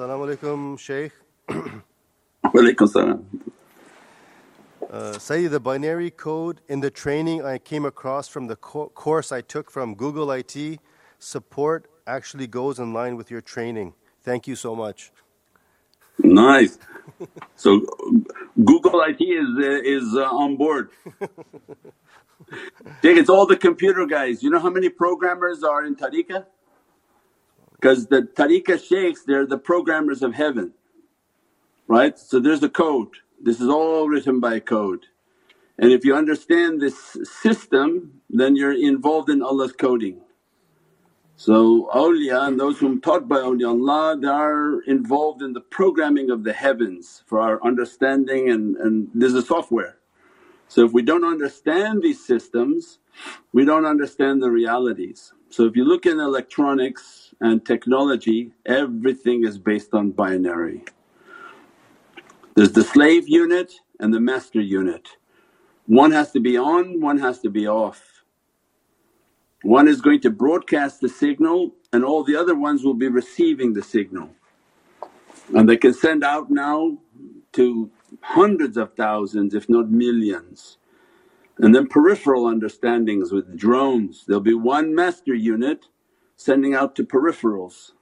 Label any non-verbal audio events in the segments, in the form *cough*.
Assalamu alaikum, Shaykh. Walaikum salam. Uh, Sayyid, the binary code in the training I came across from the co- course I took from Google IT support actually goes in line with your training. Thank you so much. Nice. So Google IT is uh, is uh, on board. *laughs* Dig, it's all the computer guys. You know how many programmers are in tariqah? Because the tariqah shaykhs, they're the programmers of heaven, right? So there's a code. This is all written by code. And if you understand this system, then you're involved in Allah's coding. So awliya and those whom taught by awliyaullah they are involved in the programming of the heavens for our understanding and, and there's a software. So if we don't understand these systems we don't understand the realities. So if you look in electronics and technology everything is based on binary. There's the slave unit and the master unit. One has to be on, one has to be off. One is going to broadcast the signal and all the other ones will be receiving the signal. And they can send out now to hundreds of thousands if not millions. And then peripheral understandings with drones, there'll be one master unit sending out to peripherals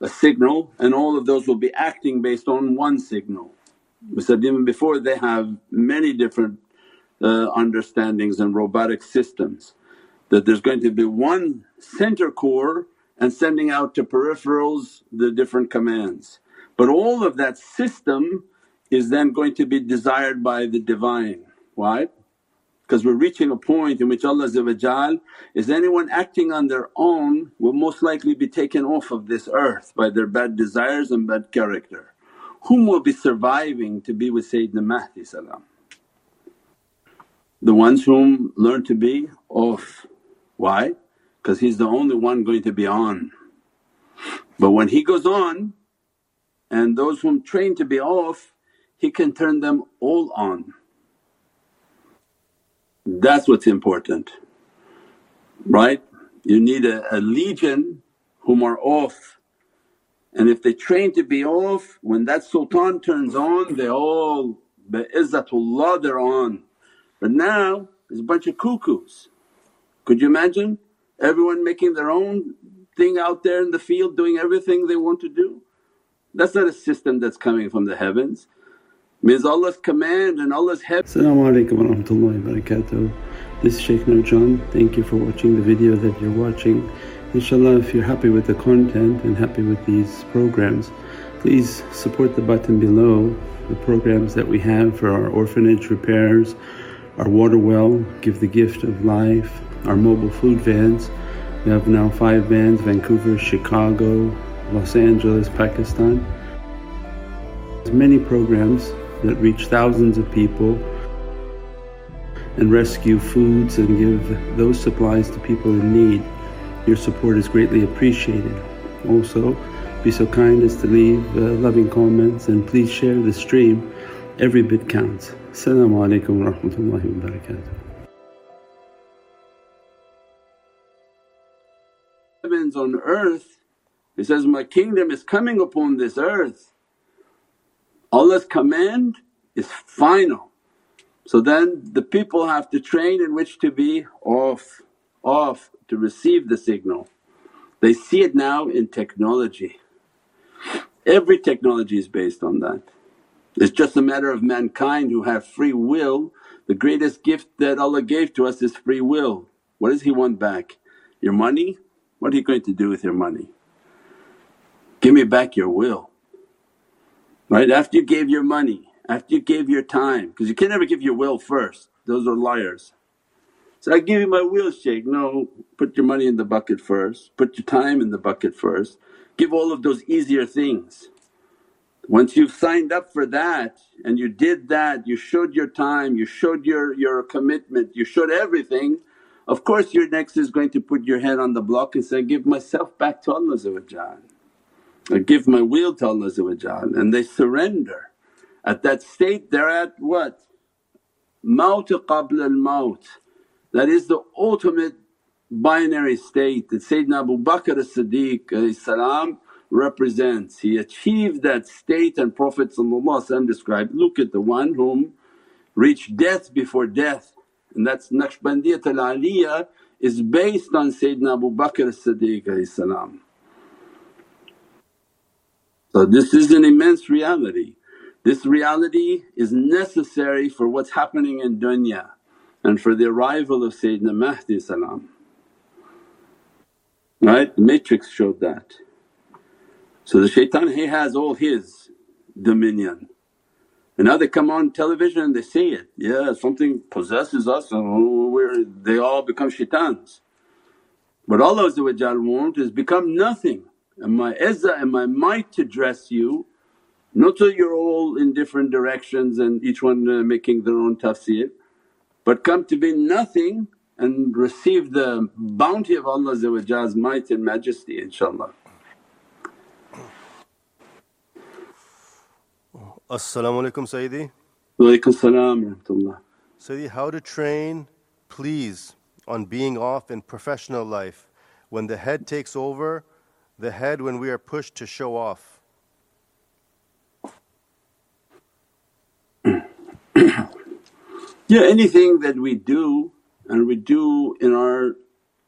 a signal and all of those will be acting based on one signal. We said even before they have many different uh, understandings and robotic systems that there's going to be one center core and sending out to peripherals the different commands. But all of that system is then going to be desired by the Divine. Why? Because we're reaching a point in which Allah is anyone acting on their own will most likely be taken off of this earth by their bad desires and bad character. Whom will be surviving to be with Sayyidina Mahdi salam? The ones whom learn to be off why? Because he's the only one going to be on. But when he goes on and those whom train to be off, he can turn them all on. That's what's important, right? You need a, a legion whom are off and if they train to be off, when that sultan turns on they all bi izzatullah they're on. But now there's a bunch of cuckoos could you imagine everyone making their own thing out there in the field doing everything they want to do? That's not a system that's coming from the heavens. Means Allah's command and Allah's heaven. Assalamu alaikum wa rahmatullahi wa barakatuh. This is Shaykh Nurjan. Thank you for watching the video that you're watching. Inshallah if you're happy with the content and happy with these programs please support the button below the programs that we have for our orphanage repairs, our water well, give the gift of life, our mobile food vans. We have now five vans Vancouver, Chicago, Los Angeles, Pakistan. There's many programs that reach thousands of people and rescue foods and give those supplies to people in need. Your support is greatly appreciated. Also, be so kind as to leave uh, loving comments and please share the stream. Every bit counts. Assalamu alaikum wa rahmatullahi wa barakatuh. heavens on earth, He says, My kingdom is coming upon this earth. Allah's command is final. So then the people have to train in which to be off, off to receive the signal. They see it now in technology. Every technology is based on that. It's just a matter of mankind who have free will. The greatest gift that Allah gave to us is free will. What does He want back? Your money? What are you going to do with your money? Give me back your will. Right? After you gave your money, after you gave your time, because you can never give your will first, those are liars. So I give you my will Shaykh, no, put your money in the bucket first, put your time in the bucket first, give all of those easier things. Once you've signed up for that and you did that, you showed your time, you showed your, your commitment, you showed everything, of course your next is going to put your head on the block and say, give myself back to Allah or give my will to Allah and they surrender. At that state they're at what? Maut qabla al maut. That is the ultimate binary state that Sayyidina Abu Bakr as-Siddiq represents. He achieved that state and Prophet described, look at the one whom reached death before death and that's Naqshbandiyat al-Aliyah is based on Sayyidina Abu Bakr as-Siddiq So this is an immense reality. This reality is necessary for what's happening in dunya and for the arrival of Sayyidina Mahdi salam. Right? The matrix showed that. So the shaitan he has all his dominion and now they come on television and they see it, yeah something possesses us and we're, they all become shaitans. But Allah wants is become nothing and my izzah and my might to dress you not so you're all in different directions and each one uh, making their own tafsir but come to be nothing and receive the bounty of Allah's might and majesty inshaAllah. As-salamu alaykum Sayyidi. Walaykum salam Sayyidi, how to train please on being off in professional life when the head takes over, the head when we are pushed to show off. yeah, anything that we do and we do in our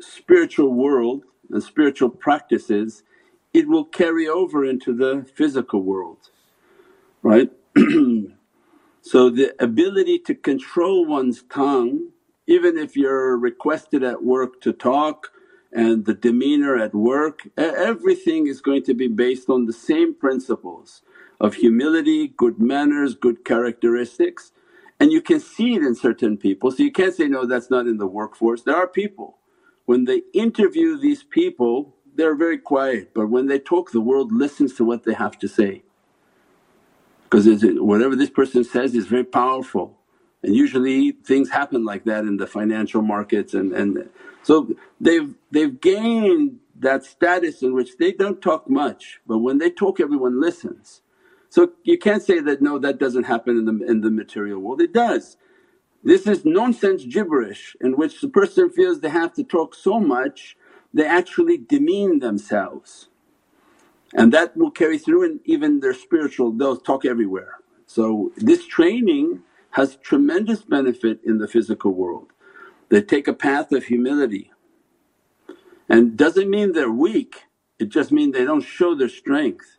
spiritual world and spiritual practices, it will carry over into the physical world right? *clears throat* so the ability to control one's tongue even if you're requested at work to talk and the demeanor at work, everything is going to be based on the same principles of humility, good manners, good characteristics and you can see it in certain people. So you can't say, no that's not in the workforce. There are people when they interview these people they're very quiet but when they talk the world listens to what they have to say because whatever this person says is very powerful and usually things happen like that in the financial markets and, and so they've, they've gained that status in which they don't talk much but when they talk everyone listens. So you can't say that, no that doesn't happen in the, in the material world, it does. This is nonsense gibberish in which the person feels they have to talk so much they actually demean themselves and that will carry through in even their spiritual they'll talk everywhere. So this training has tremendous benefit in the physical world. They take a path of humility and doesn't mean they're weak, it just means they don't show their strength.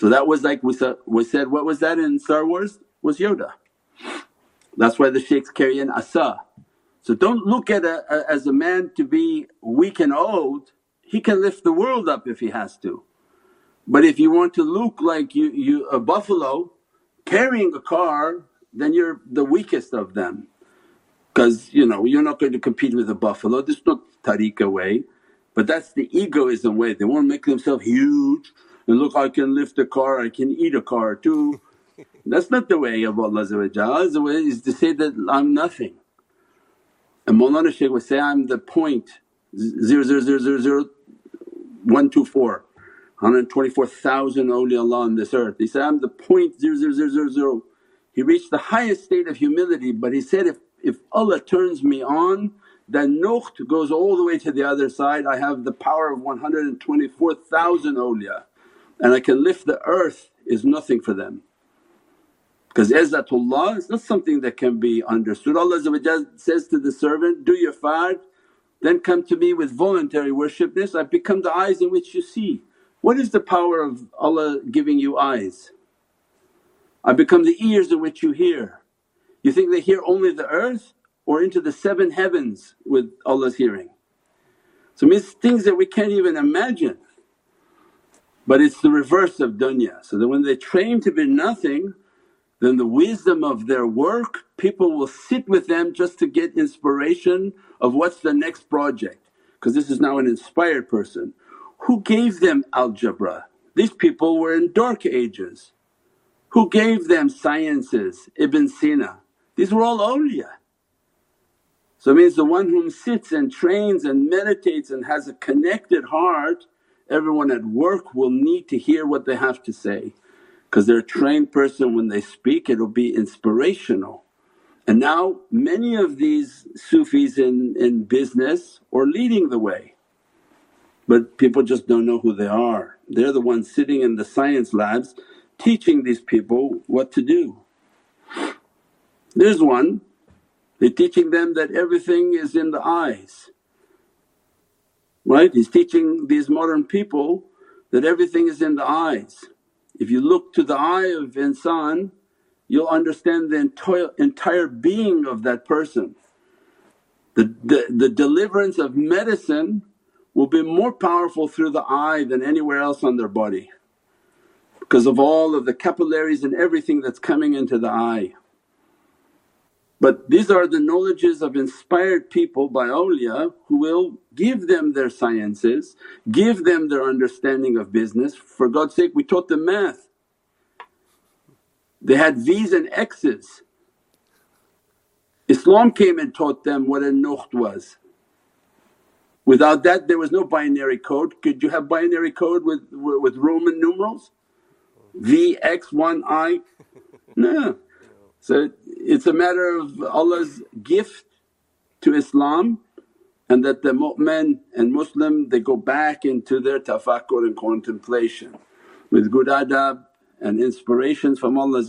So that was like we said, said what was that in Star Wars? Was Yoda. That's why the shaykhs carry an asa. So don't look at a, a, as a man to be weak and old, he can lift the world up if he has to. But if you want to look like you, you a buffalo carrying a car then you're the weakest of them because you know you're not going to compete with a buffalo, this is not tariqah way but that's the egoism way. They want to make themselves huge and look I can lift a car, I can eat a car too. That's not the way of Allah the way is to say that I'm nothing. And Mawlana Shaykh would say, I'm the point 0, 0, 0, 0, 0 124 124,000 awliyaullah on this earth. He said, I'm the point zero zero zero zero zero. He reached the highest state of humility but he said, if, if Allah turns me on then nukht goes all the way to the other side. I have the power of 124,000 awliya and I can lift the earth is nothing for them. Because izzatullah is not something that can be understood. Allah says to the servant, do your fard then come to me with voluntary worshipness, I've become the eyes in which you see. What is the power of Allah giving you eyes? I become the ears in which you hear. You think they hear only the earth or into the seven heavens with Allah's hearing? So it means things that we can't even imagine. But it's the reverse of dunya. So that when they train to be nothing then the wisdom of their work people will sit with them just to get inspiration of what's the next project because this is now an inspired person who gave them algebra? These people were in dark ages. Who gave them sciences? Ibn Sina. These were all awliya. So it means the one whom sits and trains and meditates and has a connected heart, everyone at work will need to hear what they have to say because they're a trained person when they speak it'll be inspirational. And now many of these Sufis in, in business are leading the way but people just don't know who they are. They're the ones sitting in the science labs teaching these people what to do. There's one, they're teaching them that everything is in the eyes, right? He's teaching these modern people that everything is in the eyes. If you look to the eye of insan, you'll understand the entire, entire being of that person. The, the, the deliverance of medicine will be more powerful through the eye than anywhere else on their body because of all of the capillaries and everything that's coming into the eye. But these are the knowledges of inspired people by awliya who will give them their sciences, give them their understanding of business. For God's sake we taught them math. They had V's and X's. Islam came and taught them what a nukht was. Without that there was no binary code. Could you have binary code with, with Roman numerals? VX1I? *laughs* No. So it's a matter of Allah's gift to Islam and that the mu'min and Muslim they go back into their tafakkur and contemplation with good adab and inspirations from Allah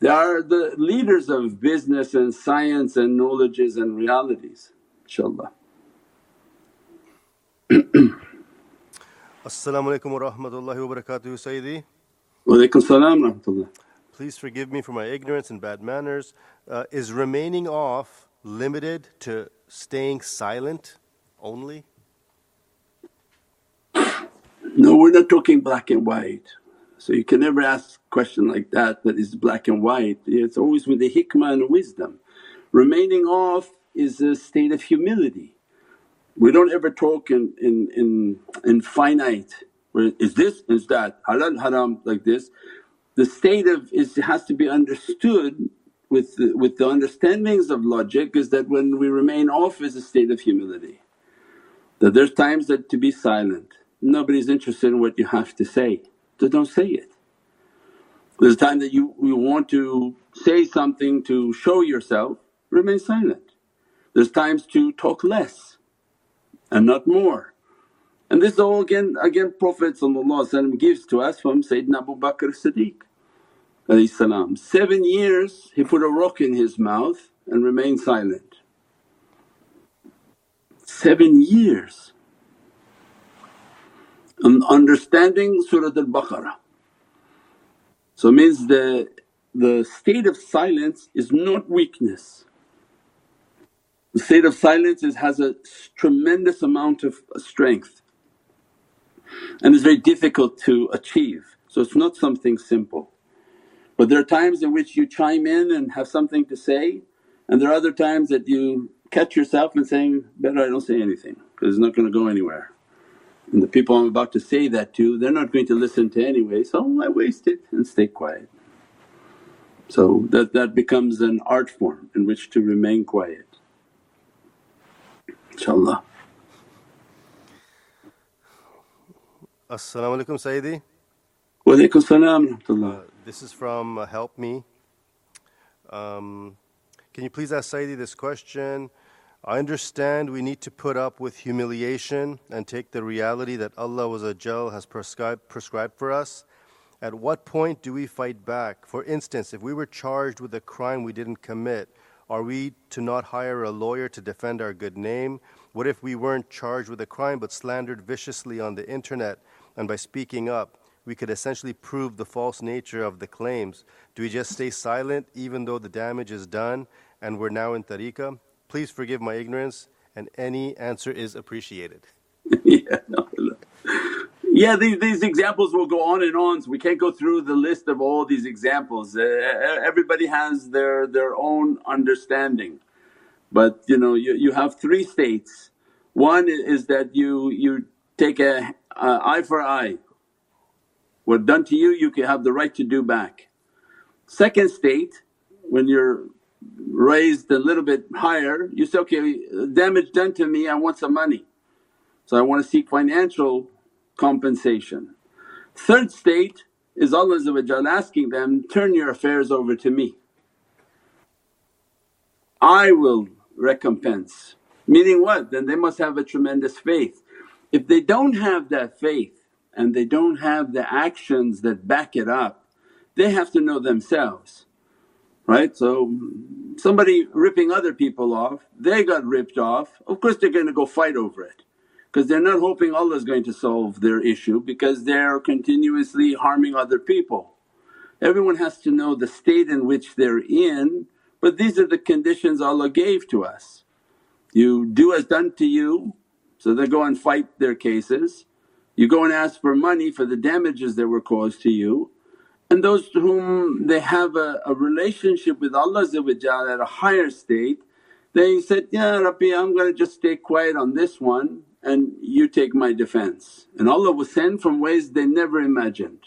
They are the leaders of business and science and knowledges and realities inshaAllah. As-salamu alaykum wa rahmatullahi wa barakatuhu Sayyidi. Wa alaykum salam rahmatullah. Please forgive me for my ignorance and bad manners. Uh, is remaining off limited to staying silent only? No, we're not talking black and white. So you can never ask a question like that that is black and white. It's always with the hikmah and wisdom. Remaining off is a state of humility. We don't ever talk in, in, in, in finite, where is this, is that, halal, haram like this the state of is has to be understood with the, with the understandings of logic is that when we remain off is a state of humility. That there's times that to be silent, nobody's interested in what you have to say, so don't say it. There's a time that you, you want to say something to show yourself, remain silent. There's times to talk less and not more. And this all again again Prophet gives to us from Sayyidina Abu Bakr Siddiq Seven years he put a rock in his mouth and remained silent. Seven years. And understanding Surah Al-Baqarah. So it means the, the state of silence is not weakness. The state of silence is, has a tremendous amount of strength and is very difficult to achieve. So it's not something simple. But there are times in which you chime in and have something to say and there are other times that you catch yourself and saying, better I don't say anything because it's not going to go anywhere. And the people I'm about to say that to they're not going to listen to anyway so I waste it and stay quiet. So that, that becomes an art form in which to remain quiet inshaAllah. As-salamu alaykum Sayyidi. Wa alaykum salam uh, This is from uh, Help Me. Um, can you please ask Sayyidi this question? I understand we need to put up with humiliation and take the reality that Allah has prescribed, prescribed for us. At what point do we fight back? For instance, if we were charged with a crime we didn't commit, are we to not hire a lawyer to defend our good name? What if we weren't charged with a crime but slandered viciously on the internet and by speaking up? We could essentially prove the false nature of the claims. Do we just stay silent even though the damage is done and we're now in tariqah? Please forgive my ignorance and any answer is appreciated. *laughs* yeah, no, yeah these, these examples will go on and on so we can't go through the list of all these examples. Uh, everybody has their, their own understanding but you know you, you have three states. One is that you, you take a, a eye for eye what done to you, you can have the right to do back. Second state, when you're raised a little bit higher, you say, okay, damage done to me, I want some money. So I want to seek financial compensation. Third state is Allah asking them, turn your affairs over to me. I will recompense. Meaning what? Then they must have a tremendous faith. if they don't have that faith and they don't have the actions that back it up, they have to know themselves, right? So somebody ripping other people off, they got ripped off, of course they're going to go fight over it because they're not hoping Allah is going to solve their issue because they're continuously harming other people. Everyone has to know the state in which they're in but these are the conditions Allah gave to us. You do as done to you so they go and fight their cases. You go and ask for money for the damages that were caused to you. And those to whom they have a, a relationship with Allah at a higher state they said, Ya Rabbi I'm going to just stay quiet on this one and you take my defense. And Allah will send from ways they never imagined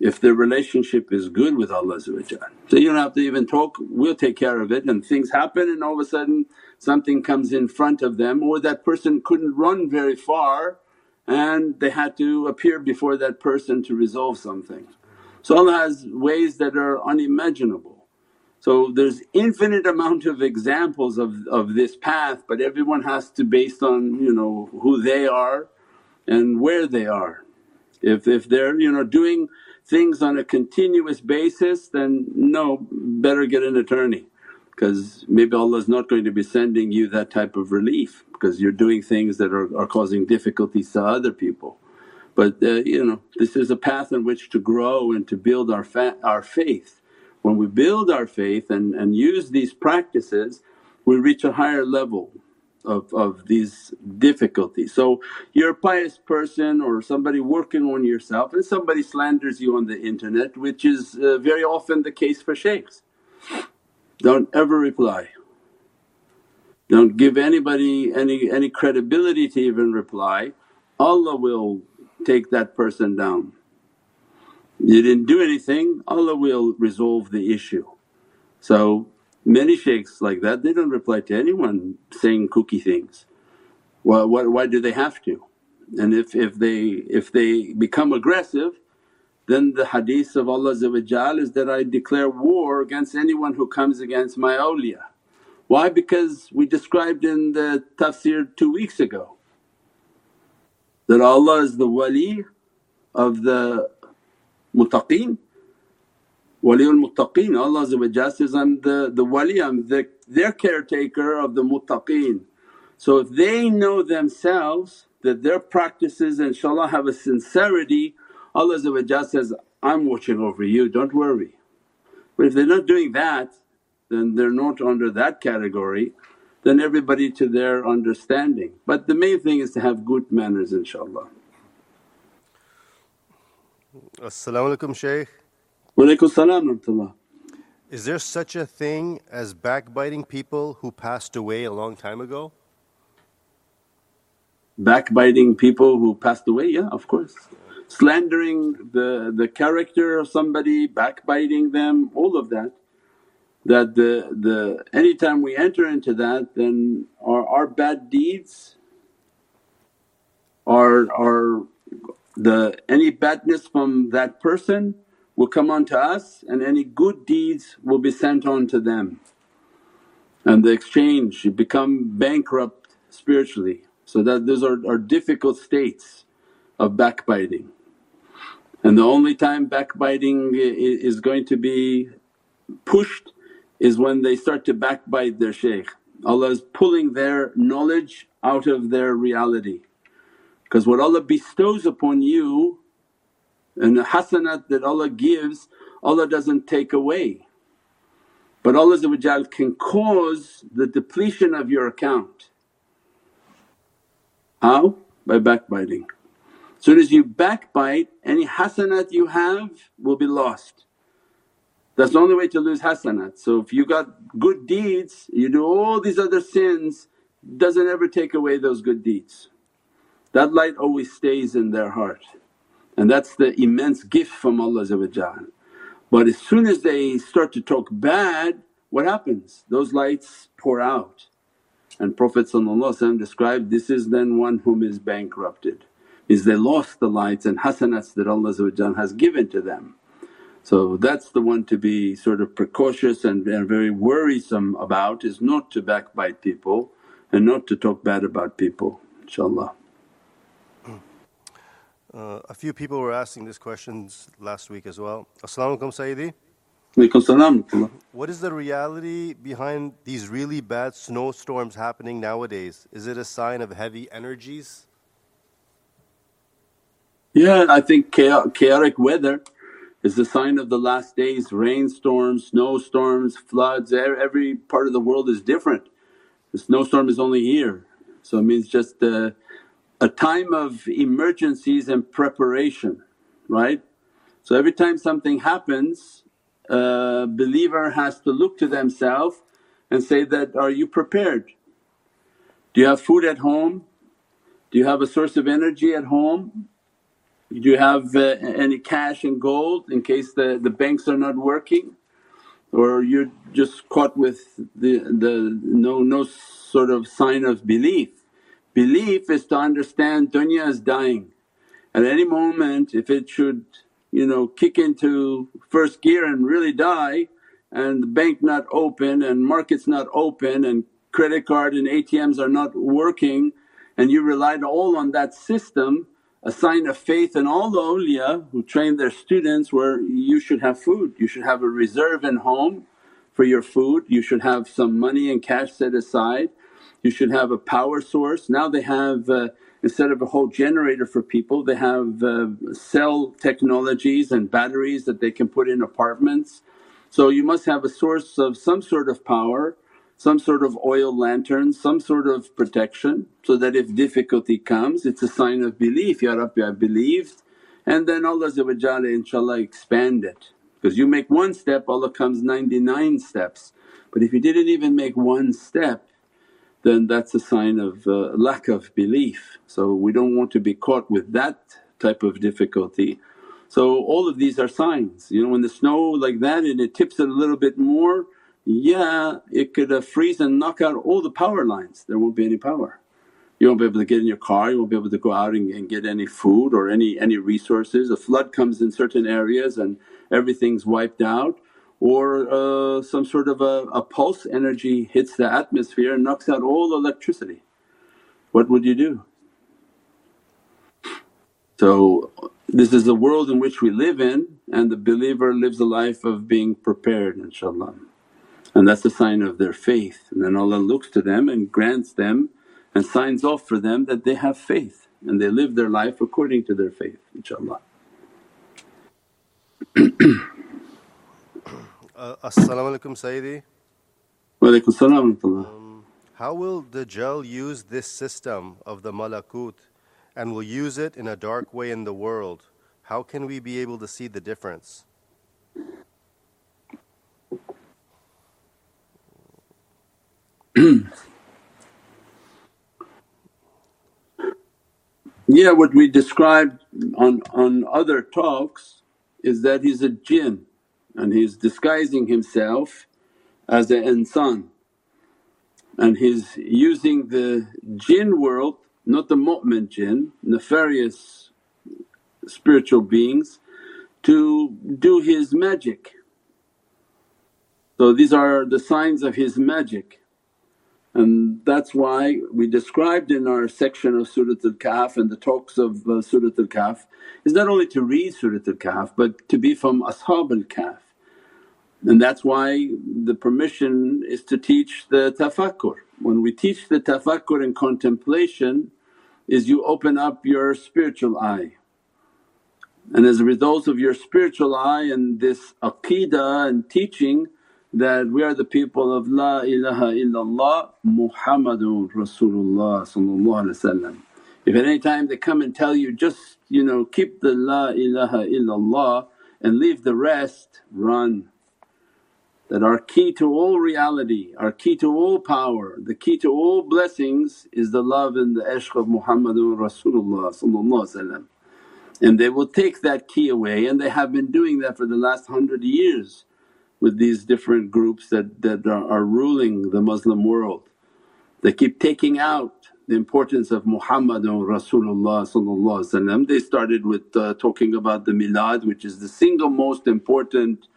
if their relationship is good with Allah So you don't have to even talk, we'll take care of it. And things happen and all of a sudden something comes in front of them or that person couldn't run very far and they had to appear before that person to resolve something. So Allah has ways that are unimaginable. So there's infinite amount of examples of, of this path but everyone has to based on you know who they are and where they are. If, if they're you know doing things on a continuous basis then no better get an attorney because maybe Allah's not going to be sending you that type of relief because you're doing things that are, are causing difficulties to other people. But uh, you know this is a path in which to grow and to build our, fa- our faith. When we build our faith and, and use these practices we reach a higher level of, of these difficulties. So you're a pious person or somebody working on yourself and somebody slanders you on the internet which is uh, very often the case for shaykhs. Don't ever reply. Don't give anybody any, any credibility to even reply, Allah will take that person down. You didn't do anything, Allah will resolve the issue. So Many shaykhs like that they don't reply to anyone saying kooky things. Well, why, why do they have to? And if, if they if they become aggressive then the hadith of Allah is that I declare war against anyone who comes against my awliya. Why? Because we described in the tafsir two weeks ago that Allah is the wali of the muttaqeen Waliul muttaqeen, Allah says, I'm the, the wali, I'm the, their caretaker of the muttaqeen. So if they know themselves that their practices inshaAllah have a sincerity, Allah says, I'm watching over you, don't worry. But if they're not doing that then they're not under that category then everybody to their understanding. But the main thing is to have good manners inshaAllah. As-salamu alaykum Shaykh. Walaykum salam Is there such a thing as backbiting people who passed away a long time ago? Backbiting people who passed away, yeah of course. Slandering the, the character of somebody, backbiting them, all of that. That the, the anytime we enter into that then our, our bad deeds are, are the any badness from that person will come on to us and any good deeds will be sent on to them. And the exchange you become bankrupt spiritually. So that those are, are difficult states of backbiting. And the only time backbiting is going to be pushed is when they start to backbite their shaykh. Allah is pulling their knowledge out of their reality. Because what Allah bestows upon you and the hasanat that Allah gives, Allah doesn't take away. But Allah can cause the depletion of your account. How? By backbiting. Soon as you backbite, any hasanat you have will be lost. That's the only way to lose hasanat. So if you got good deeds, you do all these other sins, doesn't ever take away those good deeds. That light always stays in their heart and that's the immense gift from Allah But as soon as they start to talk bad, what happens? Those lights pour out. And Prophet described, this is then one whom is bankrupted, is they lost the lights and hasanats that Allah has given to them. So that's the one to be sort of precautious and, and very worrisome about is not to backbite people and not to talk bad about people inshaAllah. Uh, a few people were asking these questions last week as well. Assalamu alaikum, Sayyidi. What is the reality behind these really bad snowstorms happening nowadays? Is it a sign of heavy energies? Yeah, I think chaotic weather is the sign of the last days rainstorms, snowstorms, floods, every part of the world is different. The snowstorm is only here, so it means just a, a time of emergencies and preparation, right? So every time something happens, a believer has to look to themselves and say that, are you prepared? Do you have food at home? Do you have a source of energy at home? Do you have uh, any cash and gold in case the, the banks are not working? Or you're just caught with the, the no, no sort of sign of belief. Belief is to understand dunya is dying. At any moment if it should you know kick into first gear and really die and the bank not open and markets not open and credit card and ATMs are not working and you relied all on that system a sign of faith in all the awliya who train their students where you should have food, you should have a reserve in home for your food, you should have some money and cash set aside, you should have a power source. Now they have uh, instead of a whole generator for people they have uh, cell technologies and batteries that they can put in apartments. So you must have a source of some sort of power some sort of oil lantern, some sort of protection so that if difficulty comes it's a sign of belief, Ya Rabbi I believed and then Allah inshaAllah expand it. Because you make one step Allah comes 99 steps but if you didn't even make one step then that's a sign of uh, lack of belief. So we don't want to be caught with that type of difficulty. So all of these are signs, you know when the snow like that and it tips it a little bit more yeah it could uh, freeze and knock out all the power lines, there won't be any power. You won't be able to get in your car, you won't be able to go out and, and get any food or any, any resources. A flood comes in certain areas and everything's wiped out or uh, some sort of a, a pulse energy hits the atmosphere and knocks out all electricity. What would you do? So this is the world in which we live in and the believer lives a life of being prepared inshaAllah and that's a sign of their faith and then Allah looks to them and grants them and signs off for them that they have faith and they live their life according to their faith inshaAllah. *clears throat* uh, As-salamu alaykum Sayyidi. Wa alaykum salam um, How will Dajjal use this system of the malakut and will use it in a dark way in the world? How can we be able to see the difference? Hmm. yeah, what we described on, on other talks is that he's a jinn and he's disguising himself as an insan and he's using the jinn world, not the mu'min jinn, nefarious spiritual beings to do his magic. So these are the signs of his magic. And that's why we described in our section of Surat al-Kahf and the talks of uh, Surat al-Kahf is not only to read Surat al-Kahf but to be from Ashab al-Kahf. And that's why the permission is to teach the tafakkur. When we teach the tafakkur and contemplation is you open up your spiritual eye. And as a result of your spiritual eye and this aqeedah and teaching that we are the people of La ilaha illallah Muhammadun Rasulullah If at any time they come and tell you, just you know keep the La ilaha illallah and leave the rest, run. That our key to all reality, our key to all power, the key to all blessings is the love and the ishq of Muhammadun Rasulullah and they will take that key away and they have been doing that for the last hundred years with these different groups that, that are, ruling the Muslim world. They keep taking out the importance of Muhammadun Rasulullah They started with uh, talking about the milad which is the single most important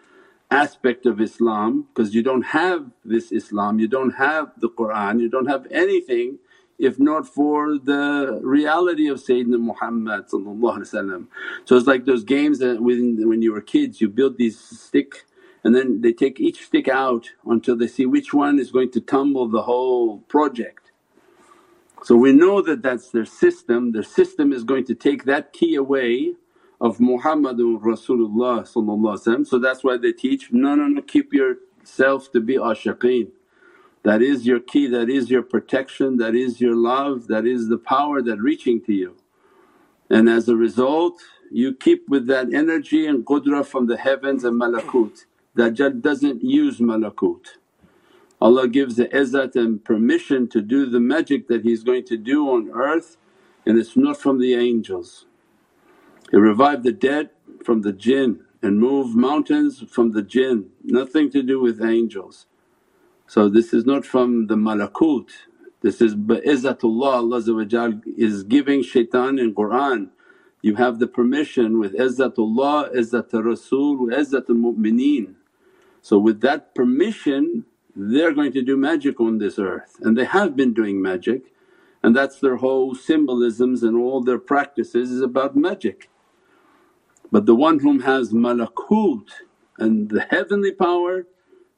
aspect of Islam because you don't have this Islam, you don't have the Qur'an, you don't have anything if not for the reality of Sayyidina Muhammad So it's like those games that when, when you were kids you build these stick and then they take each stick out until they see which one is going to tumble the whole project. So we know that that's their system, their system is going to take that key away of Muhammadun Rasulullah so that's why they teach, no no no keep yourself to be ashiqeen. That is your key, that is your protection, that is your love, that is the power that reaching to you. And as a result you keep with that energy and qudra from the heavens and malakut. Dajjal doesn't use malakut. Allah gives the izzat and permission to do the magic that he's going to do on earth and it's not from the angels. He revived the dead from the jinn and moved mountains from the jinn, nothing to do with angels. So this is not from the malakut, this is bi'izzatullah Allah is giving shaitan in Qur'an, you have the permission with izzatullah, izzat Rasul, izzat al-mu'mineen. So with that permission they're going to do magic on this earth and they have been doing magic and that's their whole symbolisms and all their practices is about magic. But the one whom has malakut and the heavenly power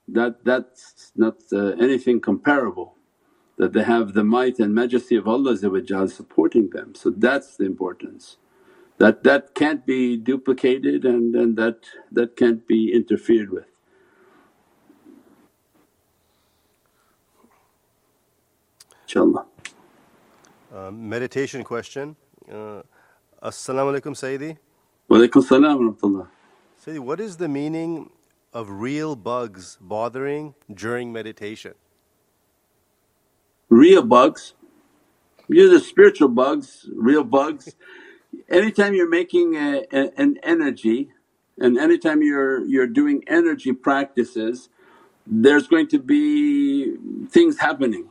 that that's not uh, anything comparable that they have the might and majesty of Allah supporting them. So that's the importance. That that can't be duplicated and, and that that can't be interfered with. InshaAllah. Uh, meditation question. Uh, As-salamu alaykum Sayyidi. Walaykum salam rahmatullah. Sayyidi, what is the meaning of real bugs bothering during meditation? Real bugs, you're the spiritual bugs, real bugs. *laughs* anytime you're making a, a, an energy and anytime you're, you're doing energy practices, there's going to be things happening.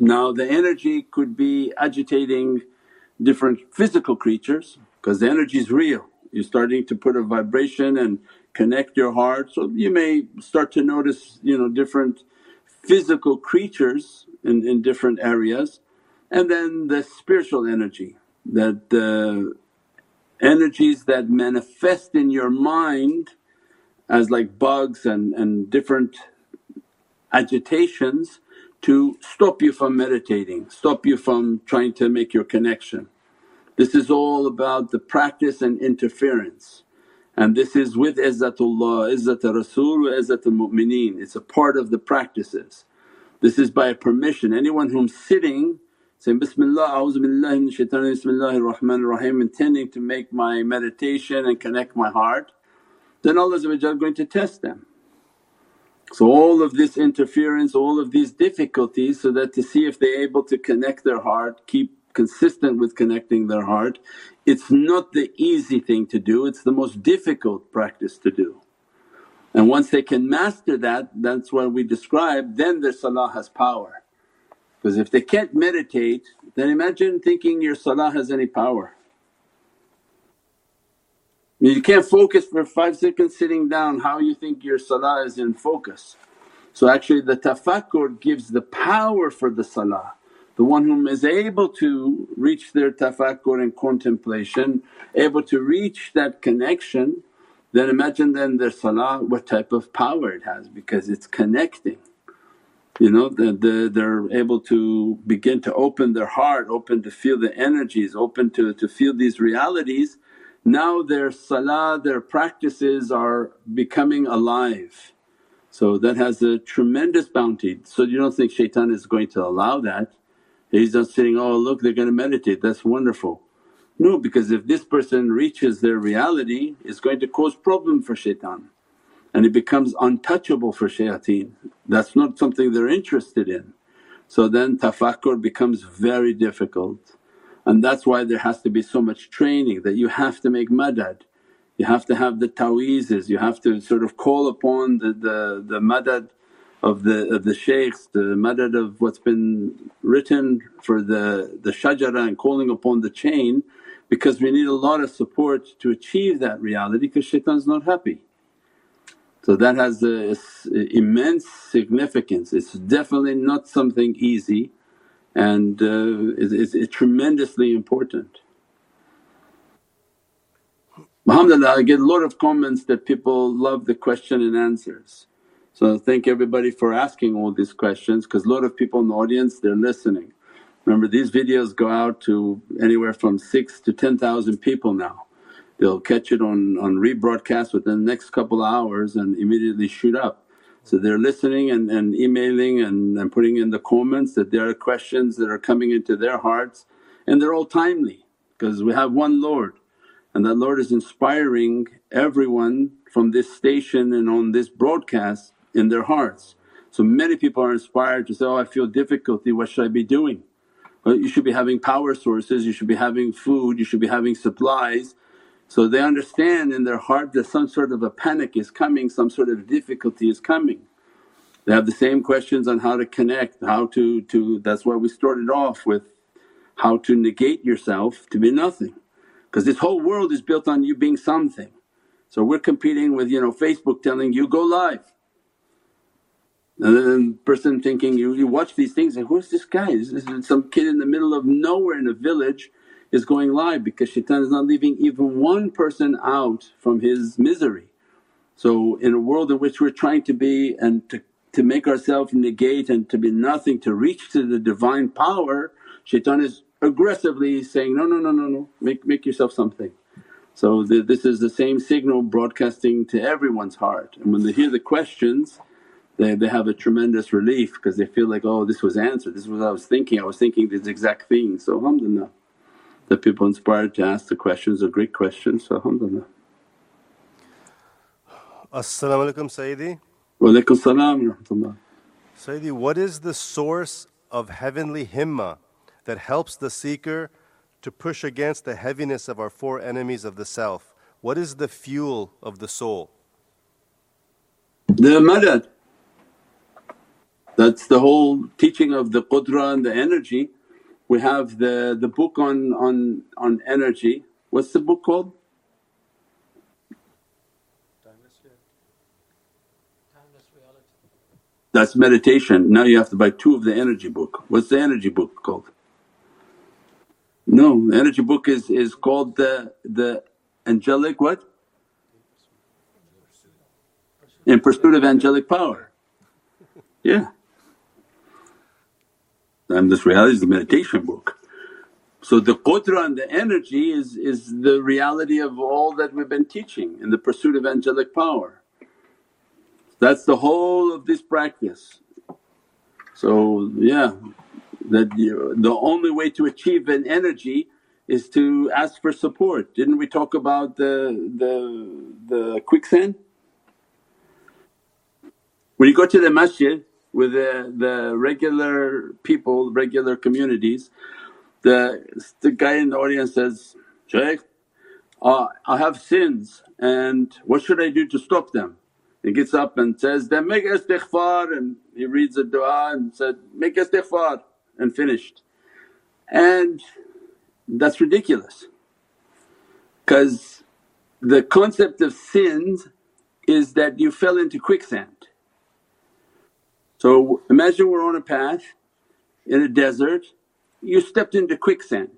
Now the energy could be agitating different physical creatures because the energy is real you're starting to put a vibration and connect your heart. So you may start to notice you know different physical creatures in, in different areas and then the spiritual energy that the energies that manifest in your mind as like bugs and, and different agitations to stop you from meditating, stop you from trying to make your connection. This is all about the practice and interference and this is with izzatullah, izzat Rasul wa izzat al-mu'mineen, it's a part of the practices. This is by permission, anyone whom sitting saying, Bismillah, a'udhu billahi min shaitanir bismillahir rahmanir rahim intending to make my meditation and connect my heart, then Allah is going to test them. So all of this interference, all of these difficulties so that to see if they're able to connect their heart, keep consistent with connecting their heart. It's not the easy thing to do, it's the most difficult practice to do. And once they can master that, that's what we describe, then their salah has power. Because if they can't meditate then imagine thinking your salah has any power. You can't focus for 5 seconds sitting down, how you think your salah is in focus? So actually the tafakkur gives the power for the salah the one whom is able to reach their tafakkur and contemplation, able to reach that connection, then imagine then their salah what type of power it has because it's connecting. You know, the, the, they're able to begin to open their heart, open to feel the energies, open to, to feel these realities. Now their salah, their practices are becoming alive. So that has a tremendous bounty. So you don't think shaitan is going to allow that He's not saying, oh look they're going to meditate, that's wonderful. No, because if this person reaches their reality it's going to cause problem for shaitan and it becomes untouchable for shayateen. That's not something they're interested in. So then tafakkur becomes very difficult and that's why there has to be so much training that you have to make madad. You have to have the ta'weezes, you have to sort of call upon the, the, the madad of the of the shaykhs, the madad of what's been written for the, the shajara and calling upon the chain because we need a lot of support to achieve that reality because shaitan's not happy. So that has a, immense significance, it's definitely not something easy and uh, it's, it's tremendously important. Alhamdulillah I get a lot of comments that people love the question and answers. So thank everybody for asking all these questions because a lot of people in the audience they're listening. Remember these videos go out to anywhere from 6 to 10,000 people now. They'll catch it on, on rebroadcast within the next couple of hours and immediately shoot up. So they're listening and, and emailing and, and putting in the comments that there are questions that are coming into their hearts and they're all timely because we have one Lord and that Lord is inspiring everyone from this station and on this broadcast in their hearts. So many people are inspired to say, oh I feel difficulty, what should I be doing? Well, you should be having power sources, you should be having food, you should be having supplies. So they understand in their heart that some sort of a panic is coming, some sort of difficulty is coming. They have the same questions on how to connect, how to… to that's why we started off with how to negate yourself to be nothing because this whole world is built on you being something. So we're competing with you know Facebook telling you go live and then person thinking you, you watch these things and who's this guy? This is some kid in the middle of nowhere in a village is going live because shaitan is not leaving even one person out from his misery. So in a world in which we're trying to be and to, to make ourselves negate and to be nothing to reach to the divine power, shaitan is aggressively saying, no, no, no, no, no, make, make yourself something. So the, this is the same signal broadcasting to everyone's heart and when they hear the questions they, they have a tremendous relief because they feel like, oh this was answered, this is what I was thinking, I was thinking this exact thing. So alhamdulillah the people inspired to ask the questions are great questions so alhamdulillah. As-salamu alaykum Sayyidi. Wa alaykum salam rahmatullah. Sayyidi, what is the source of heavenly himmah that helps the seeker to push against the heaviness of our four enemies of the self? What is the fuel of the soul? The madad that's the whole teaching of the qudra and the energy. We have the, the book on, on, on energy. What's the book called? That's meditation. Now you have to buy two of the energy book. What's the energy book called? No, the energy book is, is called the, the angelic what? In pursuit of angelic power. Yeah and this reality is the meditation book. So the qudra and the energy is, is the reality of all that we've been teaching in the pursuit of angelic power. That's the whole of this practice. So yeah, that you, the only way to achieve an energy is to ask for support. Didn't we talk about the, the, the quicksand? When you go to the masjid with the, the regular people, regular communities, the, the guy in the audience says, Shaykh, uh, I have sins and what should I do to stop them? He gets up and says, then make istighfar and he reads a dua and said, make istighfar and finished. And that's ridiculous because the concept of sins is that you fell into quicksand so imagine we're on a path in a desert, you stepped into quicksand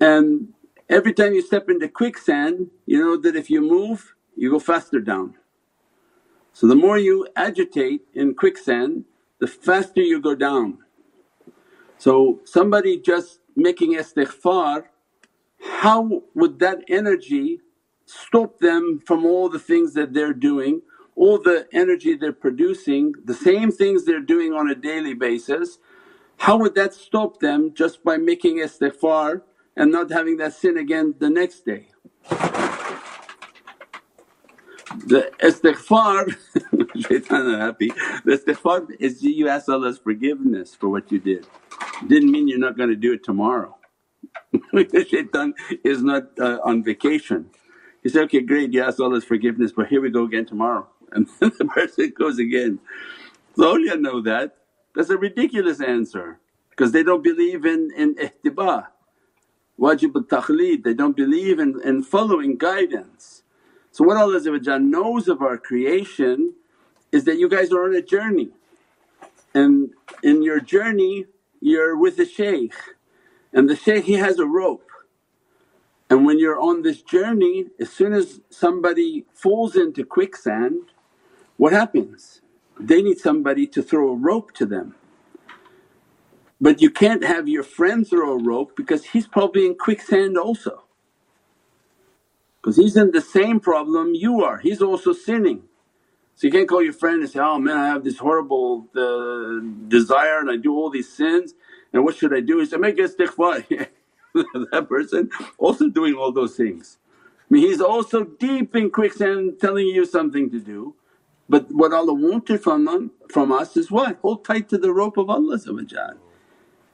and every time you step into quicksand you know that if you move you go faster down. So the more you agitate in quicksand the faster you go down. So somebody just making istighfar how would that energy stop them from all the things that they're doing all the energy they're producing, the same things they're doing on a daily basis, how would that stop them just by making istighfar and not having that sin again the next day? The istighfar, *laughs* shaitan are happy, the istighfar is you ask Allah's forgiveness for what you did. Didn't mean you're not going to do it tomorrow *laughs* shaitan is not uh, on vacation. He said, okay great you asked Allah's forgiveness but here we go again tomorrow and *laughs* then the person goes again. So awliya know that. That's a ridiculous answer because they don't believe in, in ihtiba, wajib al-taqleed, they don't believe in, in following guidance. So what Allah knows of our creation is that you guys are on a journey and in your journey you're with a shaykh and the shaykh he has a rope and when you're on this journey as soon as somebody falls into quicksand what happens? They need somebody to throw a rope to them. But you can't have your friend throw a rope because he's probably in quicksand also because he's in the same problem you are, he's also sinning. So you can't call your friend and say, oh man I have this horrible uh, desire and I do all these sins and what should I do? He said, make istighfar. *laughs* that person also doing all those things. I mean he's also deep in quicksand telling you something to do but what Allah wanted from, them, from us is what? Hold tight to the rope of Allah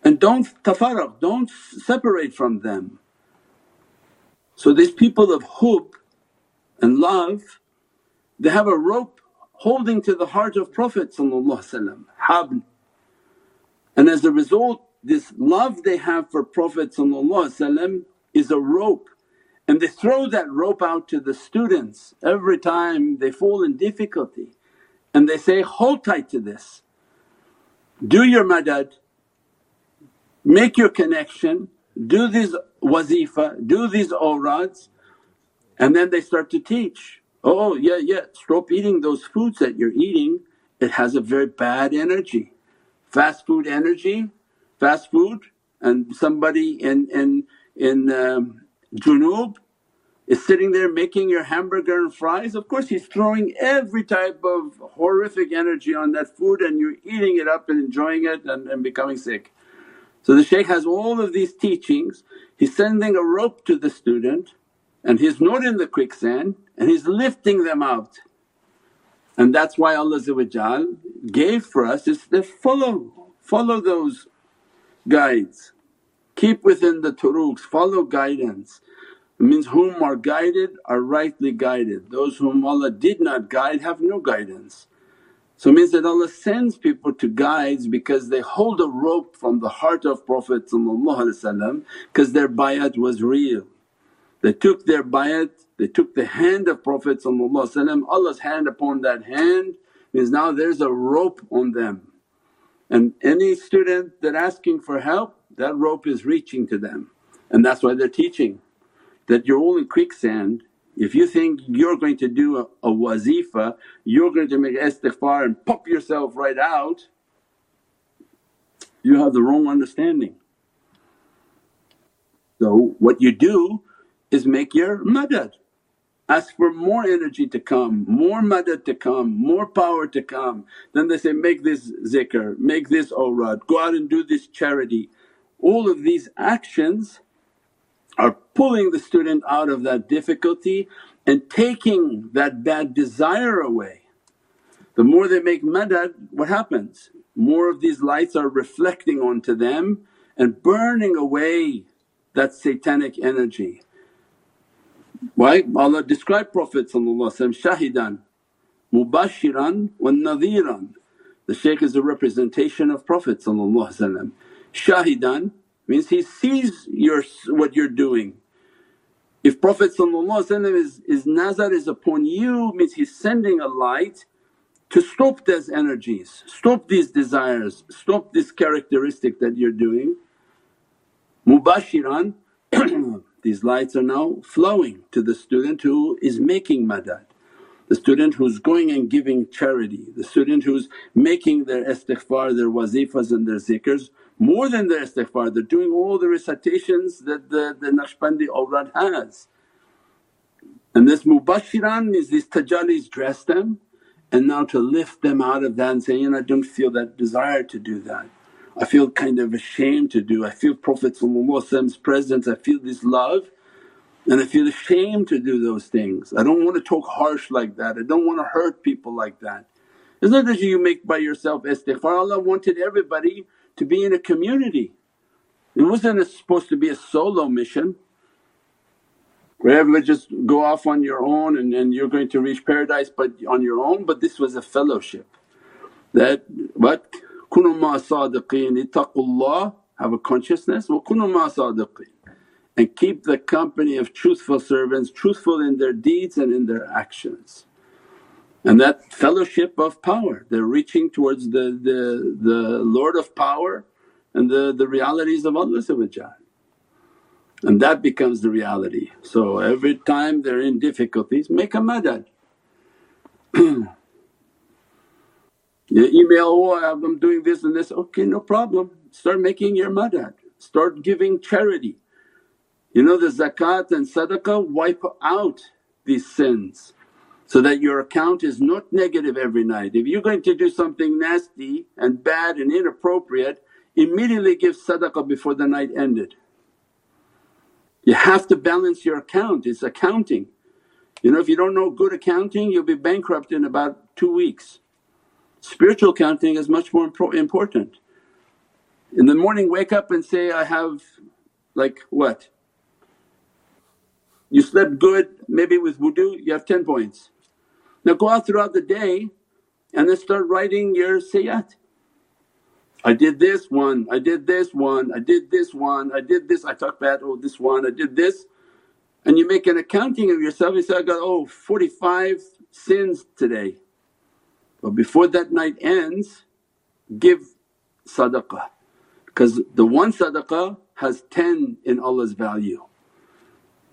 and don't tafarraq, don't separate from them. So these people of hope and love they have a rope holding to the heart of Prophet habl. And as a result this love they have for Prophet is a rope and they throw that rope out to the students every time they fall in difficulty. And they say, hold tight to this, do your madad, make your connection, do these wazifa, do these awrads. And then they start to teach, oh yeah yeah. Stop eating those foods that you're eating, it has a very bad energy. Fast food energy, fast food and somebody in, in, in um, Junub is sitting there making your hamburger and fries, of course he's throwing every type of horrific energy on that food and you're eating it up and enjoying it and, and becoming sick. So the shaykh has all of these teachings, he's sending a rope to the student and he's not in the quicksand and he's lifting them out. And that's why Allah gave for us is to follow, follow those guides, keep within the turuqs, follow guidance. It means whom are guided are rightly guided, those whom Allah did not guide have no guidance. So it means that Allah sends people to guides because they hold a rope from the heart of Prophet because their bayat was real. They took their bayat, they took the hand of Prophet Allah's hand upon that hand means now there's a rope on them. And any student that asking for help that rope is reaching to them and that's why they're teaching that you're all in quicksand. If you think you're going to do a, a wazifa, you're going to make istighfar and pop yourself right out, you have the wrong understanding. So what you do is make your madad, ask for more energy to come, more madad to come, more power to come. Then they say, make this zikr, make this awrad, go out and do this charity. All of these actions are pulling the student out of that difficulty and taking that bad desire away. The more they make madad what happens? More of these lights are reflecting onto them and burning away that satanic energy. Why? Allah described Prophet shahidan mubashiran wa nadhiran. The shaykh is a representation of Prophet shahidan means he sees your what you're doing. If Prophet is, his nazar is upon you means he's sending a light to stop those energies, stop these desires, stop this characteristic that you're doing. Mubashiran *clears throat* these lights are now flowing to the student who is making madad the student who's going and giving charity, the student who's making their istighfar, their wazifas and their zikrs more than the istighfar, they're doing all the recitations that the, the Naqshbandi awrad has. And this mubashiran is these tajallis dress them and now to lift them out of that and say, you know I don't feel that desire to do that. I feel kind of ashamed to do, I feel Prophet's presence, I feel this love and I feel ashamed to do those things. I don't want to talk harsh like that, I don't want to hurt people like that. It's not that you make by yourself istighfar, Allah wanted everybody to be in a community. It wasn't supposed to be a solo mission. Where everybody just go off on your own and, and you're going to reach paradise but on your own but this was a fellowship. That what? kunu ma sadiqeen ittaqullah have a consciousness. Wa kunu sadiqeen and keep the company of truthful servants truthful in their deeds and in their actions and that fellowship of power they're reaching towards the, the, the Lord of power and the, the realities of Allah and that becomes the reality. So every time they're in difficulties make a madad. *clears throat* you email, oh I'm doing this and this, okay no problem, start making your madad, start giving charity. You know the zakat and sadaqah wipe out these sins so that your account is not negative every night. If you're going to do something nasty and bad and inappropriate immediately give sadaqah before the night ended. You have to balance your account, it's accounting. You know if you don't know good accounting you'll be bankrupt in about two weeks. Spiritual accounting is much more important. In the morning wake up and say, I have like what? You slept good maybe with wudu you have 10 points. Now go out throughout the day and then start writing your sayyat. I did this one, I did this one, I did this one, I did this, I talked bad, oh this one, I did this. And you make an accounting of yourself, you say, I got oh 45 sins today. But before that night ends, give sadaqah because the one sadaqah has 10 in Allah's value.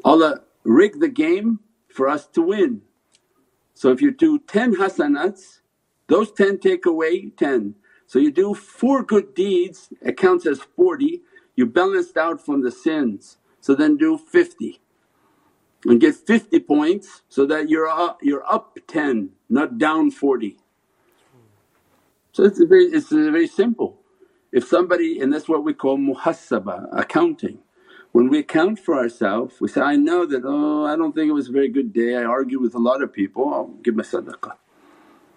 Allah rigged the game for us to win. So if you do 10 hasanats, those 10 take away 10. So you do 4 good deeds, it counts as 40, you balanced out from the sins. So then do 50 and get 50 points so that you're up, you're up 10 not down 40. So it's very, it's very simple. If somebody and that's what we call muhasaba, accounting. When we account for ourselves we say, I know that, oh I don't think it was a very good day, I argue with a lot of people, I'll give my sadaqah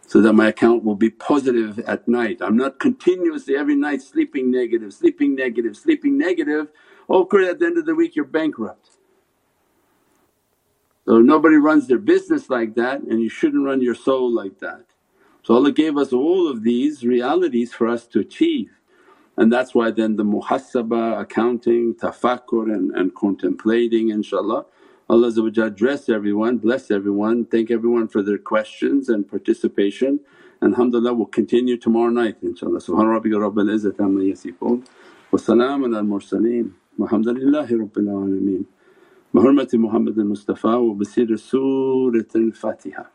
so that my account will be positive at night. I'm not continuously every night sleeping negative, sleeping negative, sleeping negative. Oh, of at the end of the week you're bankrupt. So nobody runs their business like that and you shouldn't run your soul like that. So Allah gave us all of these realities for us to achieve and that's why then the muhasabah, accounting, tafakkur and, and contemplating inshaAllah Allah dress everyone, bless everyone, thank everyone for their questions and participation. And alhamdulillah we'll continue tomorrow night inshaAllah. Subhana rabbika rabbil izzati amma yasifoon wa salaamun al mursaleen walhamdulillahi rabbil alameen. بحرمة محمد المصطفى وبسير سورة الفاتحة